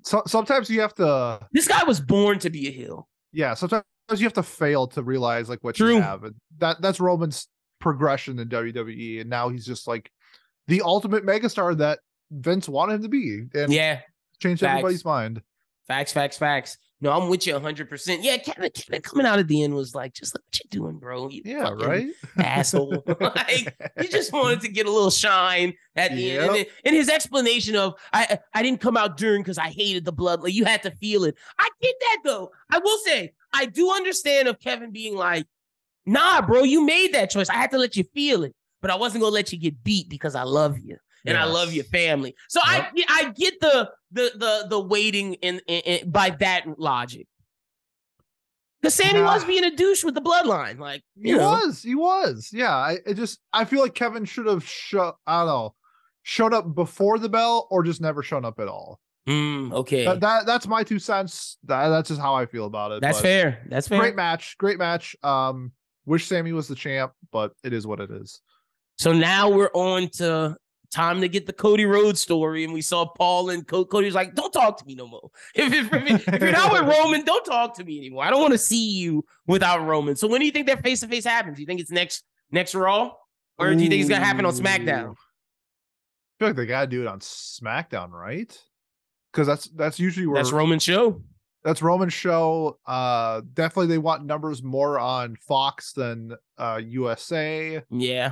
So, sometimes you have to. This guy was born to be a heel. Yeah. Sometimes you have to fail to realize like what True. you have, and that that's Roman's progression in WWE, and now he's just like the ultimate megastar that Vince wanted him to be, and Yeah, changed facts. everybody's mind. Facts, facts, facts. No, I'm with you 100%. Yeah, Kevin, Kevin coming out at the end was like, just like, what you doing, bro? You Yeah. Right. Asshole. like, he just wanted to get a little shine at the end. And, and his explanation of, I I didn't come out during because I hated the blood. Like, you had to feel it. I get that, though. I will say, I do understand of Kevin being like, nah, bro, you made that choice. I had to let you feel it, but I wasn't going to let you get beat because I love you and I love your family. So I I get the the the the waiting in, in, in by that logic. Because Sami Yeah. was being a douche with the bloodline, like He know. was. He was. Yeah. I it just I feel like Kevin should have show I don't know showed up before the bell or just never shown up at all. Mm, okay, That, that that's my two cents. That, that's just how I feel about it. that's but fair. That's fair. Great match. Great match. Um, wish Sami was the champ, but it is what it is. So now we're on to time to get the Cody Rhodes story, and we saw Paul and Co- Cody was like, "Don't talk to me no more. If, if, if, if you're not with Roman, don't talk to me anymore. I don't want to see you without Roman." So when do you think that face to face happens? Do you think it's next next Raw, or do you think it's gonna happen on SmackDown? I feel like they gotta do it on SmackDown, right? Because that's that's usually where That's Roman's show. that's Roman's show. Uh, definitely they want numbers more on Fox than uh USA. Yeah.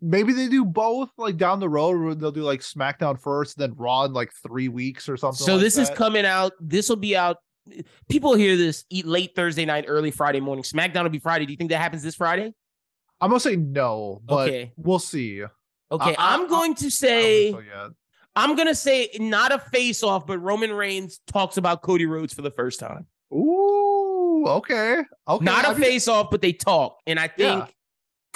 Maybe they do both, like down the road, where they'll do like SmackDown first, then Raw in like three weeks or something. So like this is coming out. This will be out. People hear this eat late Thursday night, early Friday morning. SmackDown will be Friday. Do you think that happens this Friday? I'm gonna say no, but Okay. we'll see. Okay, I- I'm I- going to say so. I'm gonna say not a face off, but Roman Reigns talks about Cody Rhodes for the first time. Ooh, okay, okay. not a I mean, face off, but they talk, and I think Yeah.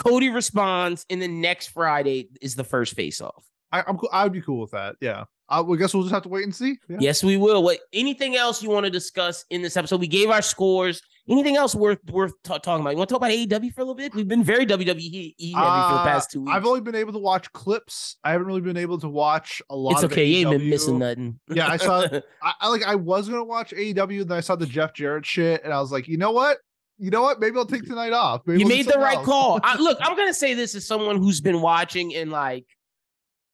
Cody responds, and then next Friday is the first face off. I, I'm. cool- I'd be cool with that. Yeah. I guess we'll just have to wait and see. Yeah. Yes, we will. What? Anything else you want to discuss in this episode? We gave our scores. Anything else worth worth ta- talking about? You want to talk about AEW for a little bit? We've been very WWE heavy for the Uh, past two weeks. I've only been able to watch clips. I haven't really been able to watch a lot. it's of okay. You ain't been missing nothing. Yeah, I saw- I, I like. I was gonna watch AEW, then I saw the Jeff Jarrett shit, and I was like, you know what? You know what? Maybe I'll take tonight off. Maybe you made the right else. call. I, look, I'm gonna say this as someone who's been watching and like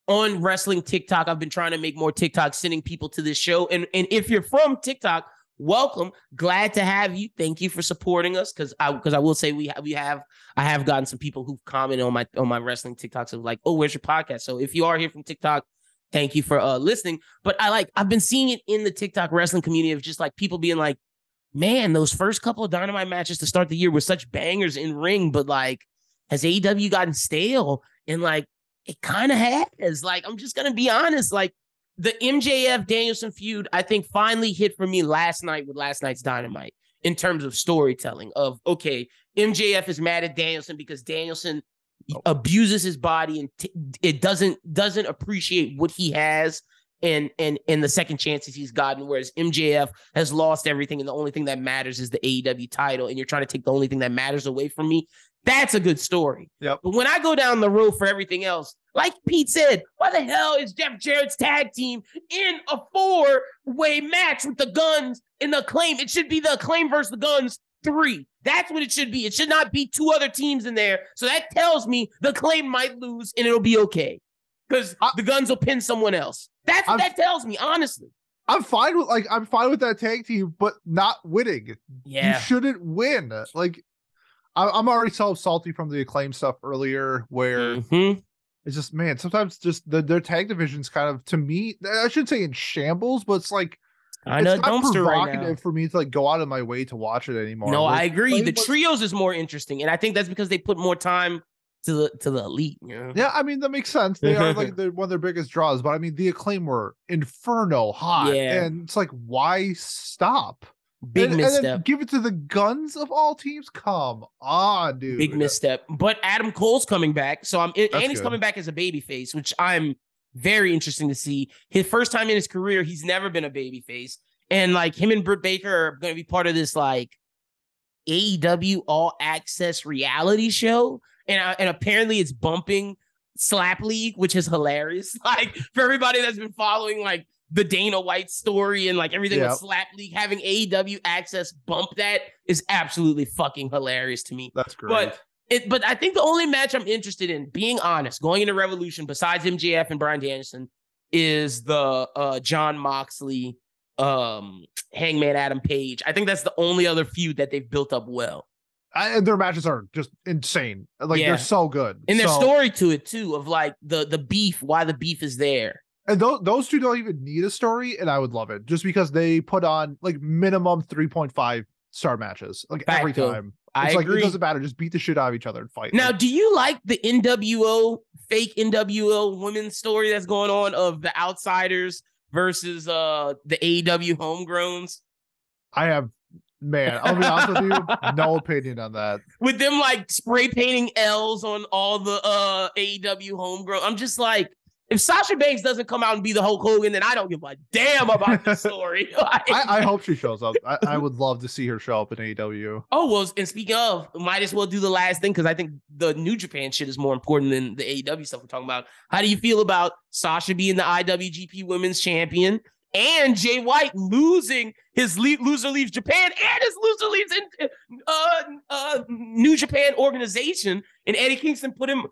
on wrestling TikTok. I've been trying to make more TikTok, sending people to this show. And and if you're from TikTok, welcome. Glad to have you. Thank you for supporting us. Because I because I will say we have we have I have gotten some people who've commented on my on my wrestling TikToks of like, oh, where's your podcast? So if you are here from TikTok. Thank you for uh listening. But I like I've been seeing it in the TikTok wrestling community of just like people being like, man, those first couple of dynamite matches to start the year were such bangers in ring, but like, has AEW gotten stale? And like, it kind of has. Like, I'm just gonna be honest. Like, the MJF Danielson feud, I think, finally hit for me last night with last night's dynamite in terms of storytelling. Of okay, MJF is mad at Danielson because Danielson oh. abuses his body and t- it doesn't doesn't appreciate what he has and and and the second chances he's gotten whereas MJF has lost everything and the only thing that matters is the AEW title and you're trying to take the only thing that matters away from me that's a good story Yep. but when I go down the road for everything else like Pete said why the hell is Jeff Jarrett's tag team in a four way match with the Gunns and the claim? it should be the claim versus the Gunns three. That's what it should be. It should not be two other teams in there. So that tells me the claim might lose and it'll be okay. Because the Gunns will pin someone else. That's what I'm- that tells me, honestly. I'm fine with like I'm fine with that tag team, but not winning. Yeah, You shouldn't win. Like I, I'm already so salty from the acclaim stuff earlier, where Mhm. it's just man, sometimes just the, their tag division's kind of to me, I shouldn't say in shambles, but it's like I know it's not dumpster right provocative for me to like go out of my way to watch it anymore. No, Like, I agree. Flame The trios is more interesting, and I think that's because they put more time to the to the elite. You know? Yeah, I mean that makes sense. They are like one of their biggest draws, but I mean the acclaim were inferno hot, Yeah. and it's like why stop? Big and, and then misstep. give it to the Gunns of all teams. Come on, dude. Big misstep. But Adam Cole's coming back, so I'm and he's good. coming back as a baby face, which I'm very interesting to see. His first time in his career, he's never been a baby face, and like him and Britt Baker are going to be part of this like AEW All Access reality show, and uh, and apparently it's bumping Slap League, which is hilarious. Like for everybody that's been following like the Dana White story and like everything Yep. with Slap League, having AEW Access bump that is absolutely fucking hilarious to me. That's great. But it, but I think the only match I'm interested in, being honest, going into Revolution, besides MJF and Bryan Danielson, is the uh Jon Moxley, um, Hangman Adam Page. I think that's the only other feud that they've built up well, I, and their matches are just insane. Like Yeah. they're so good. and their So- story to it too, of like the the beef, why the beef is there. and those those two don't even need a story, and I would love it just because they put on like minimum three point five star matches like every Facto. time. I It's like agree. it doesn't matter, just beat the shit out of each other and fight. Now, do you like the NWO fake NWO women's story that's going on of the outsiders versus uh the AEW homegrowns? I have man, I'll be honest with you, no opinion on that. with them like spray painting L's on all the uh AEW homegrown. I'm just like, if Sasha Banks doesn't come out and be the Hulk Hogan, then I don't give a damn about the story. Like- I, I hope she shows up. I, I would love to see her show up in AEW. oh well, and speaking of, might as well do the last thing because I think the New Japan shit is more important than the AEW stuff we're talking about. How do you feel about Sasha being the IWGP Women's Champion? And Jay White losing his le- loser leaves Japan and his loser leaves in uh, uh, New Japan organization, and Eddie Kingston put him,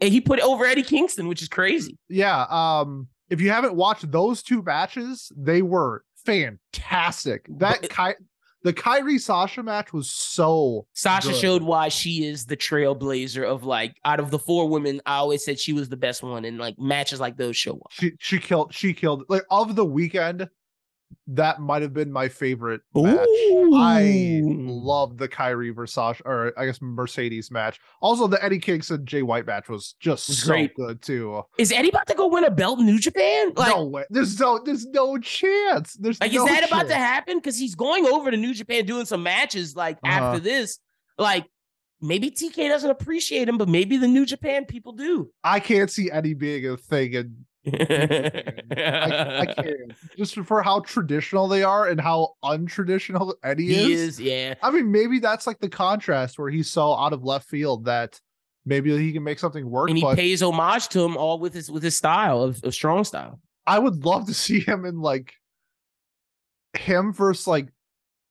and he put over Eddie Kingston, which is crazy. Yeah. Um, if you haven't watched those two matches, they were fantastic. That Ky- the Kairi Sasha match was so Sasha Good. showed why she is the trailblazer of like out of the four women. I always said she was the best one, and like matches like those show up. she she killed she killed like of the weekend. That might have been my favorite match. I love the Kairi versus or I guess Mercedes match. Also, the Eddie Kingston Jay White match was just Was so great. good too. Is Eddie about to go win a belt in New Japan? Like, no way. There's no. There's no chance. There's like no is that about to happen? Because he's going over to New Japan doing some matches. Like Uh-huh. after this, like maybe TK doesn't appreciate him, but maybe the New Japan people do. I can't see Eddie being a thing, and I, I can't. Just for how traditional they are and how untraditional Eddie He is. is, yeah. I mean, maybe that's like the contrast where he's so out of left field that maybe he can make something work. And he pays homage to him all with his with his style of, of strong style. I would love to see him in like him versus like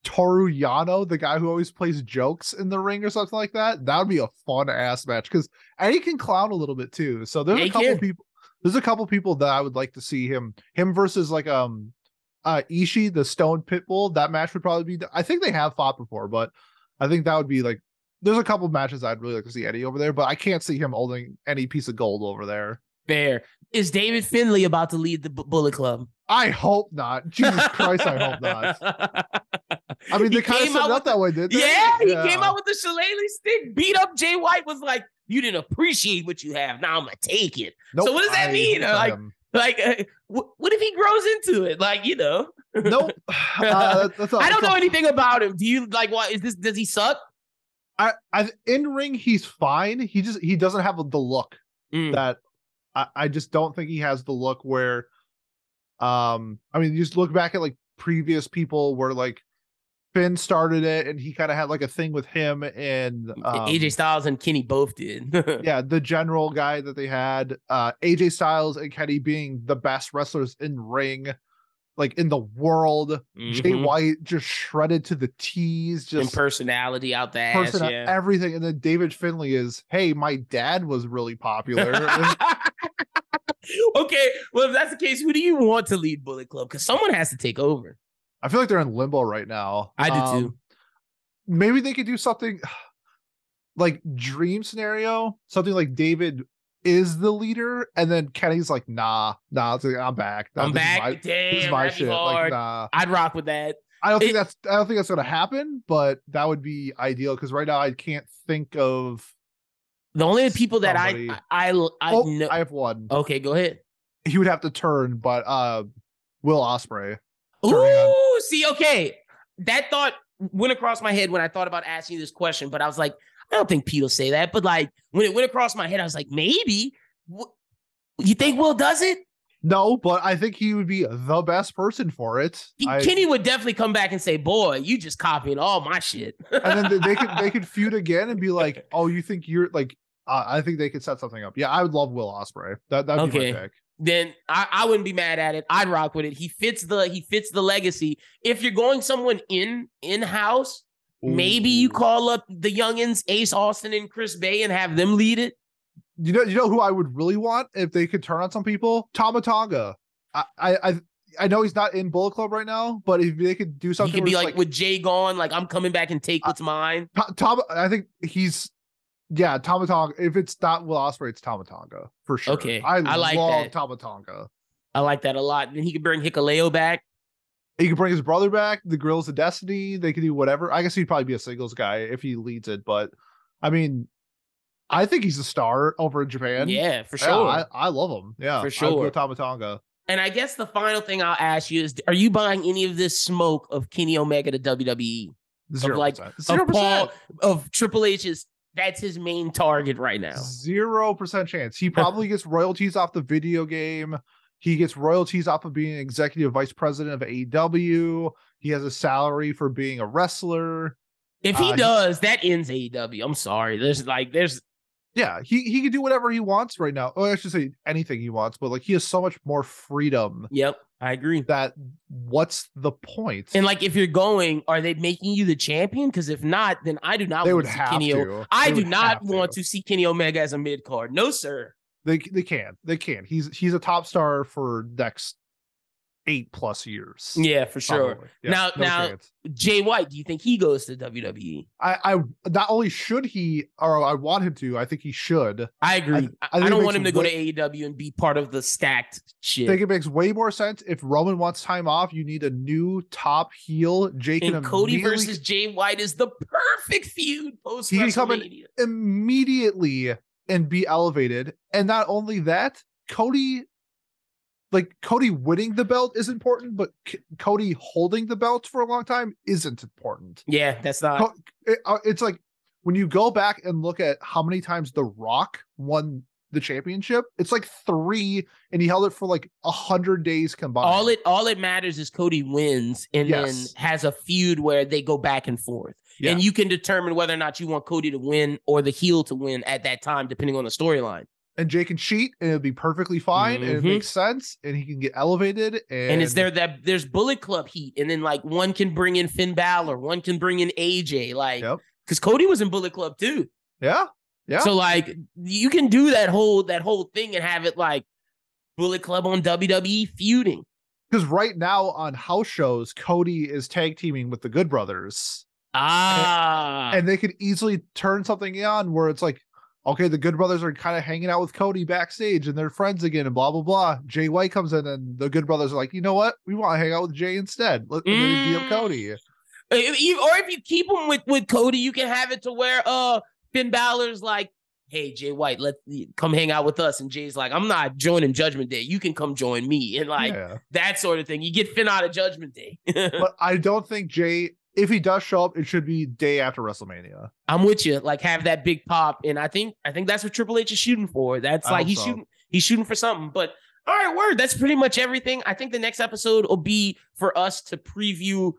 Toru Yano, the guy who always plays jokes in the ring or something like that. That would be a fun ass match because Eddie can clown a little bit too. So there's Yeah, a couple people. There's a couple people that I would like to see him him versus like um uh Ishii, the Stone Pitbull. That match would probably be. I think they have fought before, but I think that would be like. There's a couple matches I'd really like to see Eddie over there, but I can't see him holding any piece of gold over there. Fair. Is David Finlay about to lead the Bu- Bullet Club? I hope not. Jesus Christ, I hope not. I mean, He they kind of set it up that way, did they? Yeah, he came out with the shillelagh stick, beat up Jay White, was like, "You didn't appreciate what you have. Now I'm gonna take it." Nope, what does that I mean? hope Like- Like, uh, wh- what if he grows into it? Like, you know, nope. Uh, that- that's a- I don't that's know anything about him. Do you like? What is this? Does he suck? I, I in ring he's fine. He just he doesn't have the look Mm. that I, I just don't think he has the look where um I mean you just look back at like previous people where like Finn started it and he kind of had like a thing with him and um, AJ Styles and Kenny both did. yeah the general guy that they had uh AJ Styles and Kenny being the best wrestlers in ring like in the world Jay Mhm. White just shredded to the T's and just personality out the ass. person yeah. everything and then David Finlay is hey my dad was really popular okay, well, if that's the case, who do you want to lead Bullet Club? Because someone has to take over. I feel like they're in limbo right now. I do Um, too. Maybe they could do something like dream scenario, something like David is the leader, and then Kenny's like, nah, nah, like, I'm back. Nah, I'm back. my- Damn, this is my shit. Like, nah. I'd rock with that. I don't think It- that's I don't think that's gonna happen, but that would be ideal because right now I can't think of The only people that I Somebody- I I, I oh, know. I have one. okay, go ahead. He would have to turn, but uh Will Ospreay. Ooh, see, okay. That thought went across my head when I thought about asking you this question, but I was like, I don't think Pete will say that. But like when it went across my head, I was like, maybe. You think Will does it? No, but I think he would be the best person for it. He- I- Kenny would definitely come back and say, "Boy, you just copying all my shit." and then they- could they could feud again and be like, "Oh, you think you're like?" Uh, I think they could set something up. Yeah, I would love Will Ospreay. That that'd be Okay. my pick. Then I, I wouldn't be mad at it. I'd rock with it. He fits the he fits the legacy. If you're going someone in in house, maybe you call up the youngins, Ace Austin and Chris Bey, and have them lead it. You know, you know who I would really want if they could turn on some people? Tama Tonga. I I I, know he's not in Bullet Club right now, but if they could do something, He could be where like, with Jay gone, like I'm coming back and take what's mine. Tom, I think he's yeah, Tama Tonga. If it's not Will Ospreay, it's Tama Tonga for sure. Okay, I, I like love that. Tama Tonga. I like that a lot. Then he could bring Hikuleo back. He could bring his brother back. The Guerrillas of Destiny. They could do whatever. I guess he'd probably be a singles guy if he leads it. But I mean, I think he's a star over in Japan. yeah, for Yeah, sure. I, I love him. Yeah, For I'd sure. go Tama Tonga. and I guess the final thing I'll ask you is: Are you buying any of this smoke of Kenny Omega to WWE? Zero like, percent. Of Zero Paul percent. of Triple H's? That's his main target right now. Zero percent chance. He probably gets royalties off the video game. He gets royalties off of being executive vice president of AEW. He has a salary for being a wrestler. If he Uh, does, that ends AEW. I'm sorry. There's like there's Yeah, he he can do whatever he wants right now. Oh, I should say anything he wants, but like he has so much more freedom yep, I agree. that what's the point? And like if you're going, are they making you the champion? Because if not, then I do not they want would to see have Kenny to. I They do not want to see Kenny Omega as a mid card. No, sir. They they can. They can. He's he's a top star for next eight plus years. Yeah, for sure. Yeah, Now- no now- chance. Jay White, do you think he goes to WWE? I I not only should he or I want him to. I think he should. I agree. I, I I don't want him to go to way- AEW and be part of the stacked shit. I think it makes way more sense if Roman wants time off. You need a new top heel. Jake and can Cody immediately- versus Jay White is the perfect feud post He can come in- immediately and be elevated. And not only that, Cody, like Cody winning the belt is important, but C- Cody holding the belt for a long time isn't important. Yeah, that's not. It- uh, it's like when you go back and look at how many times The Rock won the championship, it's like three, and he held it for like a hundred days combined. all it all it matters is Cody wins and Yes. then has a feud where they go back and forth. Yeah. And you can determine whether or not you want Cody to win or the heel to win at that time, depending on the storyline. And Jake can cheat, and it'll be perfectly fine, and it Mhm. makes sense, and he can get elevated. And, And, it's there that there's Bullet Club heat, and then like one can bring in Finn Balor, one can bring in AJ, like Yep. because Cody was in Bullet Club too. Yeah, yeah. So like you can do that whole that whole thing and have it like Bullet Club on WWE feuding. Because right now on house shows, Cody is tag teaming with the Good Brothers, Ah, and they could easily turn something on where it's like, okay, the Good Brothers are kind of hanging out with Cody backstage, and they're friends again, and blah blah blah. Jay White comes in, and the Good Brothers are like, you know what, we want to hang out with Jay instead. Let and then they beat up Mm. Cody. If you- or if you keep him with with Cody, you can have it to where uh Finn Balor's like, "Hey Jay White, let's come hang out with us," and Jay's like, "I'm not joining Judgment Day. You can come join me," and like yeah. that sort of thing. You get Finn out of Judgment Day. But I don't think Jay, if he does show up, it should be day after WrestleMania. I'm with you. Like have that big pop, and I think I think that's what Triple H is shooting for. That's I like he's so. shooting he's shooting for something. But all right, word. That's pretty much everything. I think the next episode will be for us to preview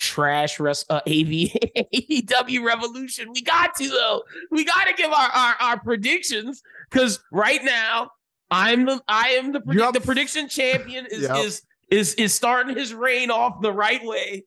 trash rest uh, AV AEW Revolution. We got to though. We got to give our our, our predictions because right now I'm the I am the predict, You're the prediction champion is Yep. is is is starting his reign off the right way.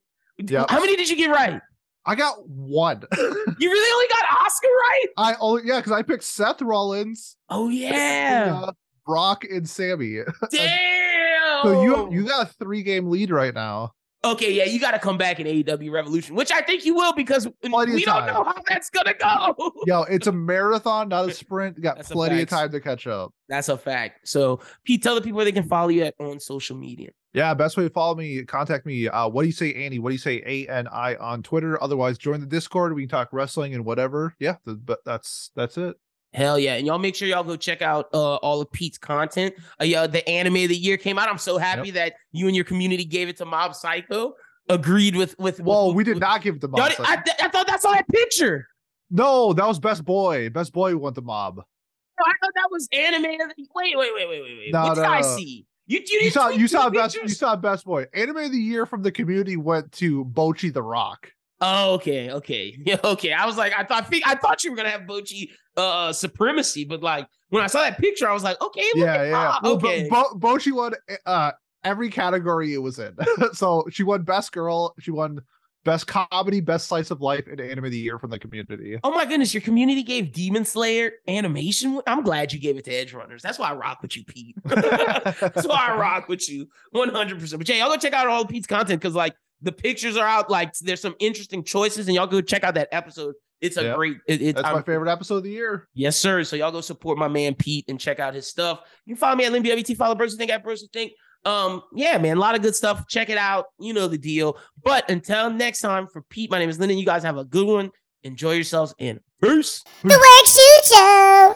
How many did you get right? I got one. You really only got Oscar right? I oh yeah, because I picked Seth Rollins, Oh and, yeah. uh, Brock, and Sami. Damn. So you you got a three game lead right now. Okay, yeah, you got to come back in AEW Revolution, which I think you will because Plenty we don't know how that's gonna go. Yo, it's a marathon, not a sprint. You got That's plenty of time to catch up. That's a fact. So, Pete, tell the people where they can follow you at on social media. Yeah, best way to follow me, contact me. Uh, what do you say, Annie? What do you say, A N I on Twitter? Otherwise, join the Discord. We can talk wrestling and whatever. Yeah, th- but that's that's it. Hell yeah. And y'all make sure y'all go check out uh, all of Pete's content. Uh, yeah, the anime of the year came out. I'm so happy that you and your community gave it to Mob Psycho. Agreed with with. Well, with, we did with- not give it to mob. did- I, I thought that's all that picture. no, that was best boy. Best boy went the mob. No, I thought that was anime. of the- Wait, wait, wait, wait, wait, wait. No, what did no, I see? You you, You saw you saw best you saw best boy. Anime of the year from the community went to Bocchi the Rock. Oh, okay, okay, yeah, okay. I was like, I thought, I thought you were gonna have Bocchi uh supremacy, but like when I saw that picture, I was like, okay, look Yeah, at yeah. Well, Bo- okay. Bo- Bocchi won uh every category it was in. so she won best girl, she won best comedy, best slice of life, and anime of the year from the community. Oh my goodness, your community gave Demon Slayer animation. I'm glad you gave it to Edge Runners. That's why I rock with you, Pete. That's why I rock with you 100%. But yeah, y'all go check out all of Pete's content because like the pictures are out. Like there's some interesting choices, and y'all go check out that episode. It's a Yep. great. It, it's That's I'm- my favorite episode of the year. Yes, sir. So y'all go support my man Pete and check out his stuff. You can follow me at LinBWT, follow Bros Think at Bros Think. Um, yeah, man, a lot of good stuff. Check it out. You know the deal. But until next time, for Pete, my name is Lyndon. You guys have a good one. Enjoy yourselves and Bruce. The Wax Shoe Show.